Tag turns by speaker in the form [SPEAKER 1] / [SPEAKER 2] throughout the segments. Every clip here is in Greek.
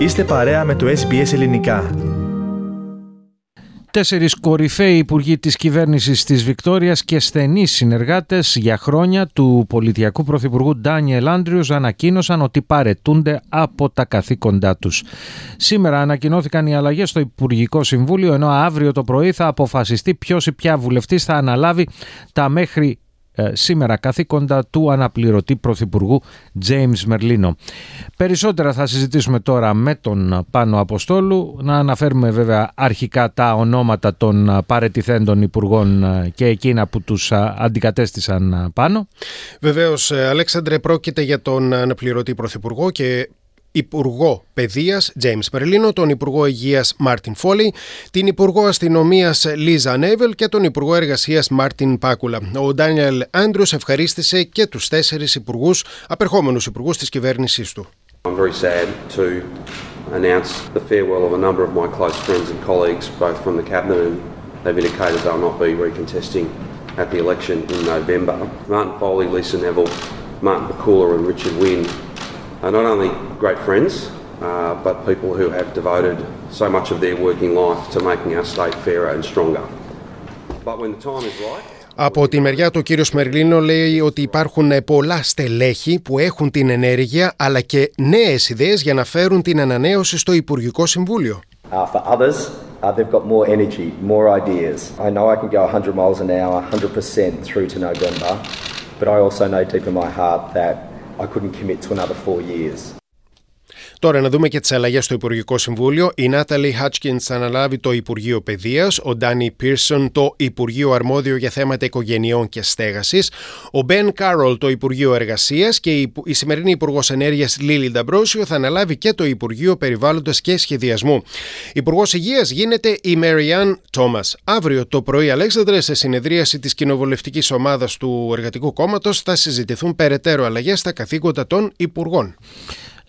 [SPEAKER 1] Είστε παρέα με το SBS Ελληνικά.
[SPEAKER 2] Τέσσερις κορυφαίοι υπουργοί της κυβέρνησης της Βικτόριας και στενοί συνεργάτες για χρόνια του πολιτιακού πρωθυπουργού Ντάνιελ Άντριους ανακοίνωσαν ότι παρετούνται από τα καθήκοντά τους. Σήμερα ανακοινώθηκαν οι αλλαγές στο Υπουργικό Συμβούλιο, ενώ αύριο το πρωί θα αποφασιστεί ποιος ή ποια βουλευτής θα αναλάβει τα μέχρι ε, σήμερα καθήκοντα του αναπληρωτή Πρωθυπουργού James Μερλίνο. Περισσότερα θα συζητήσουμε τώρα με τον Πάνο Αποστόλου. Να αναφέρουμε βέβαια αρχικά τα ονόματα των παραιτηθέντων υπουργών ε, και εκείνα που τους ε, αντικατέστησαν, Πάνο.
[SPEAKER 3] Βεβαίως, Αλέξανδρε, πρόκειται για τον αναπληρωτή Πρωθυπουργό και Υπουργό Παιδείας James Μερλίνο, τον Υπουργό Υγείας Μάρτιν Φόλι, την Υπουργό Αστυνομίας Λίζα Νέβιλ και τον Υπουργό Εργασίας Μάρτιν Πάκουλα. Ο Ντάνιελ Άντριους ευχαρίστησε και τους τέσσερις υπουργού, απερχόμενου υπουργού τη κυβέρνησή του.
[SPEAKER 4] I'm very sad to announce the farewell of a number of my close friends and colleagues, both from the cabinet and they've indicated they'll not be recontesting at the election in November. Martin Foley, Lisa Neville, Martin Bakula and Richard Wynne are not only great friends, uh, but people who have devoted so much of their working life to making our state fairer and stronger. But when the time is right,
[SPEAKER 3] Από τη μεριά του, ο κύριος Μερλίνο λέει ότι υπάρχουν πολλά στελέχη που έχουν την ενέργεια αλλά και νέες ιδέες για να φέρουν την ανανέωση στο Υπουργικό Συμβούλιο.
[SPEAKER 5] Uh, for others, uh, they've got more energy, more ideas. I know I can go 100 miles an hour, 100% through to November, but I also know deep in my heart that I couldn't commit to another four years.
[SPEAKER 3] Τώρα να δούμε και τις αλλαγές στο Υπουργικό Συμβούλιο. Η Νάταλι Χάτσκινς θα αναλάβει το Υπουργείο Παιδείας, ο Ντάνι Πίρσον το Υπουργείο Αρμόδιο για θέματα οικογενειών και στέγασης, ο Μπεν Κάρολ το Υπουργείο Εργασίας και η σημερινή Υπουργός Ενέργειας Λίλι Νταμπρόσιο θα αναλάβει και το Υπουργείο Περιβάλλοντος και Σχεδιασμού. Υπουργός Υγείας γίνεται η Μεριάν Τόμας. Αύριο το πρωί, Αλέξανδρε, σε συνεδρίαση της κοινοβουλευτικής ομάδας του Εργατικού Κόμματος θα συζητηθούν περαιτέρω αλλαγές στα καθήκοντα των Υπουργών.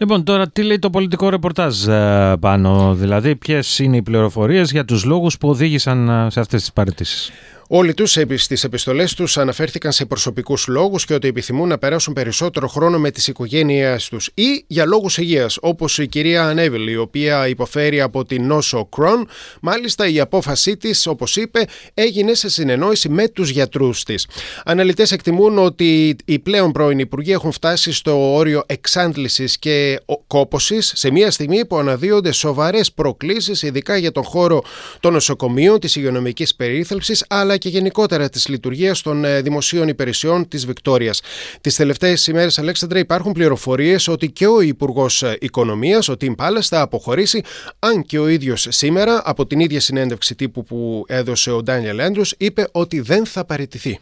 [SPEAKER 2] Λοιπόν, τώρα τι λέει το πολιτικό ρεπορτάζ ε, πάνω, δηλαδή ποιες είναι οι πληροφορίες για τους λόγους που οδήγησαν ε, σε αυτές τις παραιτήσει.
[SPEAKER 3] Όλοι τους στις επιστολές τους αναφέρθηκαν σε προσωπικούς λόγους και ότι επιθυμούν να περάσουν περισσότερο χρόνο με τις οικογένειές τους ή για λόγους υγείας, όπως η κυρία Ανέβιλ, η οποία υποφέρει από την νόσο Κρόν. Μάλιστα, η απόφασή της, όπως είπε, έγινε σε συνεννόηση με τους γιατρούς της. Αναλυτές εκτιμούν ότι οι πλέον πρώην υπουργοί έχουν φτάσει στο όριο εξάντλησης και κόποση σε μια στιγμή που αναδύονται σοβαρές προκλήσεις, ειδικά για τον χώρο των νοσοκομείων, της υγειονομικής περίθαλψης, αλλά και γενικότερα της λειτουργίας των ε, δημοσίων υπηρεσιών της Βικτόριας. Τις τελευταίες ημέρες, Αλέξανδρα, υπάρχουν πληροφορίες ότι και ο Υπουργός ε, Οικονομίας, ο Τιμ Πάλας, θα αποχωρήσει, αν και ο ίδιος σήμερα, από την ίδια συνέντευξη τύπου που έδωσε ο Ντάνιελ Έντρου, είπε ότι δεν θα παραιτηθεί.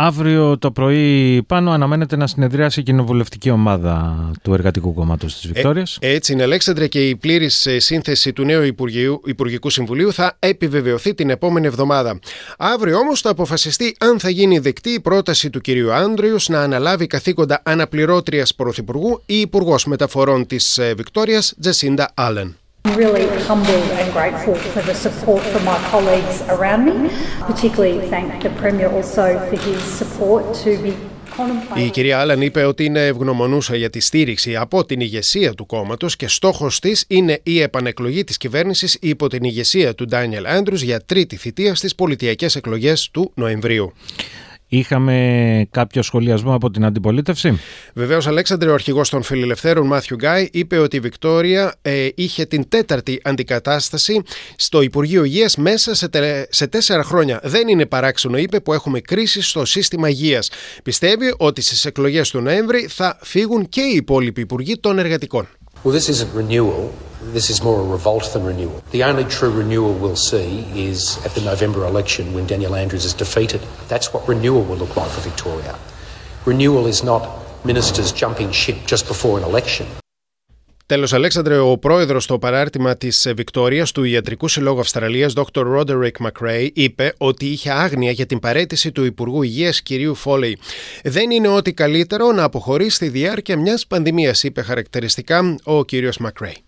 [SPEAKER 2] Αύριο το πρωί πάνω αναμένεται να συνεδριάσει η κοινοβουλευτική ομάδα του Εργατικού Κόμματος της Βικτόριας.
[SPEAKER 3] Ε, έτσι είναι, Αλέξανδρε, και η πλήρης σύνθεση του νέου Υπουργείου, Υπουργικού Συμβουλίου θα επιβεβαιωθεί την επόμενη εβδομάδα. Αύριο όμως θα αποφασιστεί αν θα γίνει δεκτή η πρόταση του κυρίου Άντριους να αναλάβει καθήκοντα αναπληρώτριας Πρωθυπουργού ή Υπουργός Μεταφορών της Βικτόριας, Τζεσίντα Άλεν.
[SPEAKER 6] I'm really humbled and grateful for the support from my colleagues around me. Particularly thank the Premier also for his support to be
[SPEAKER 3] η κυρία Άλαν είπε ότι είναι ευγνωμονούσα για τη στήριξη από την ηγεσία του κόμματος και στόχος της είναι η επανεκλογή της κυβέρνησης υπό την ηγεσία του Ντάνιελ Άντρους για τρίτη θητεία στις πολιτιακές εκλογές του Νοεμβρίου.
[SPEAKER 2] Είχαμε κάποιο σχολιασμό από την αντιπολίτευση;
[SPEAKER 3] Βεβαίως, Αλέξανδρε, ο αρχηγός των Φιλελευθέρων Μάθιου Γκάι είπε ότι η Βικτόρια ε, είχε την τέταρτη αντικατάσταση στο Υπουργείο Υγείας μέσα σε, σε τέσσερα χρόνια. Δεν είναι παράξενο, είπε, που έχουμε κρίση στο σύστημα υγείας. Πιστεύει ότι στις εκλογές του Νοέμβρη θα φύγουν και οι υπόλοιποι υπουργοί των εργατικών.
[SPEAKER 7] Well, this isn't renewal. This is more a revolt than renewal. The only true renewal we'll see is at the November election when Daniel Andrews is defeated. That's what renewal will look like for Victoria. Renewal is not ministers jumping ship just before an election.
[SPEAKER 3] Τέλο, Αλέξανδρε, ο πρόεδρο στο παράρτημα τη Βικτόρια του Ιατρικού Συλλόγου Αυστραλία, Dr. Roderick McRae, είπε ότι είχε άγνοια για την παρέτηση του Υπουργού Υγεία κ. Φόλεϊ. Δεν είναι ό,τι καλύτερο να αποχωρεί στη διάρκεια μια πανδημία, είπε χαρακτηριστικά ο κ. McRae.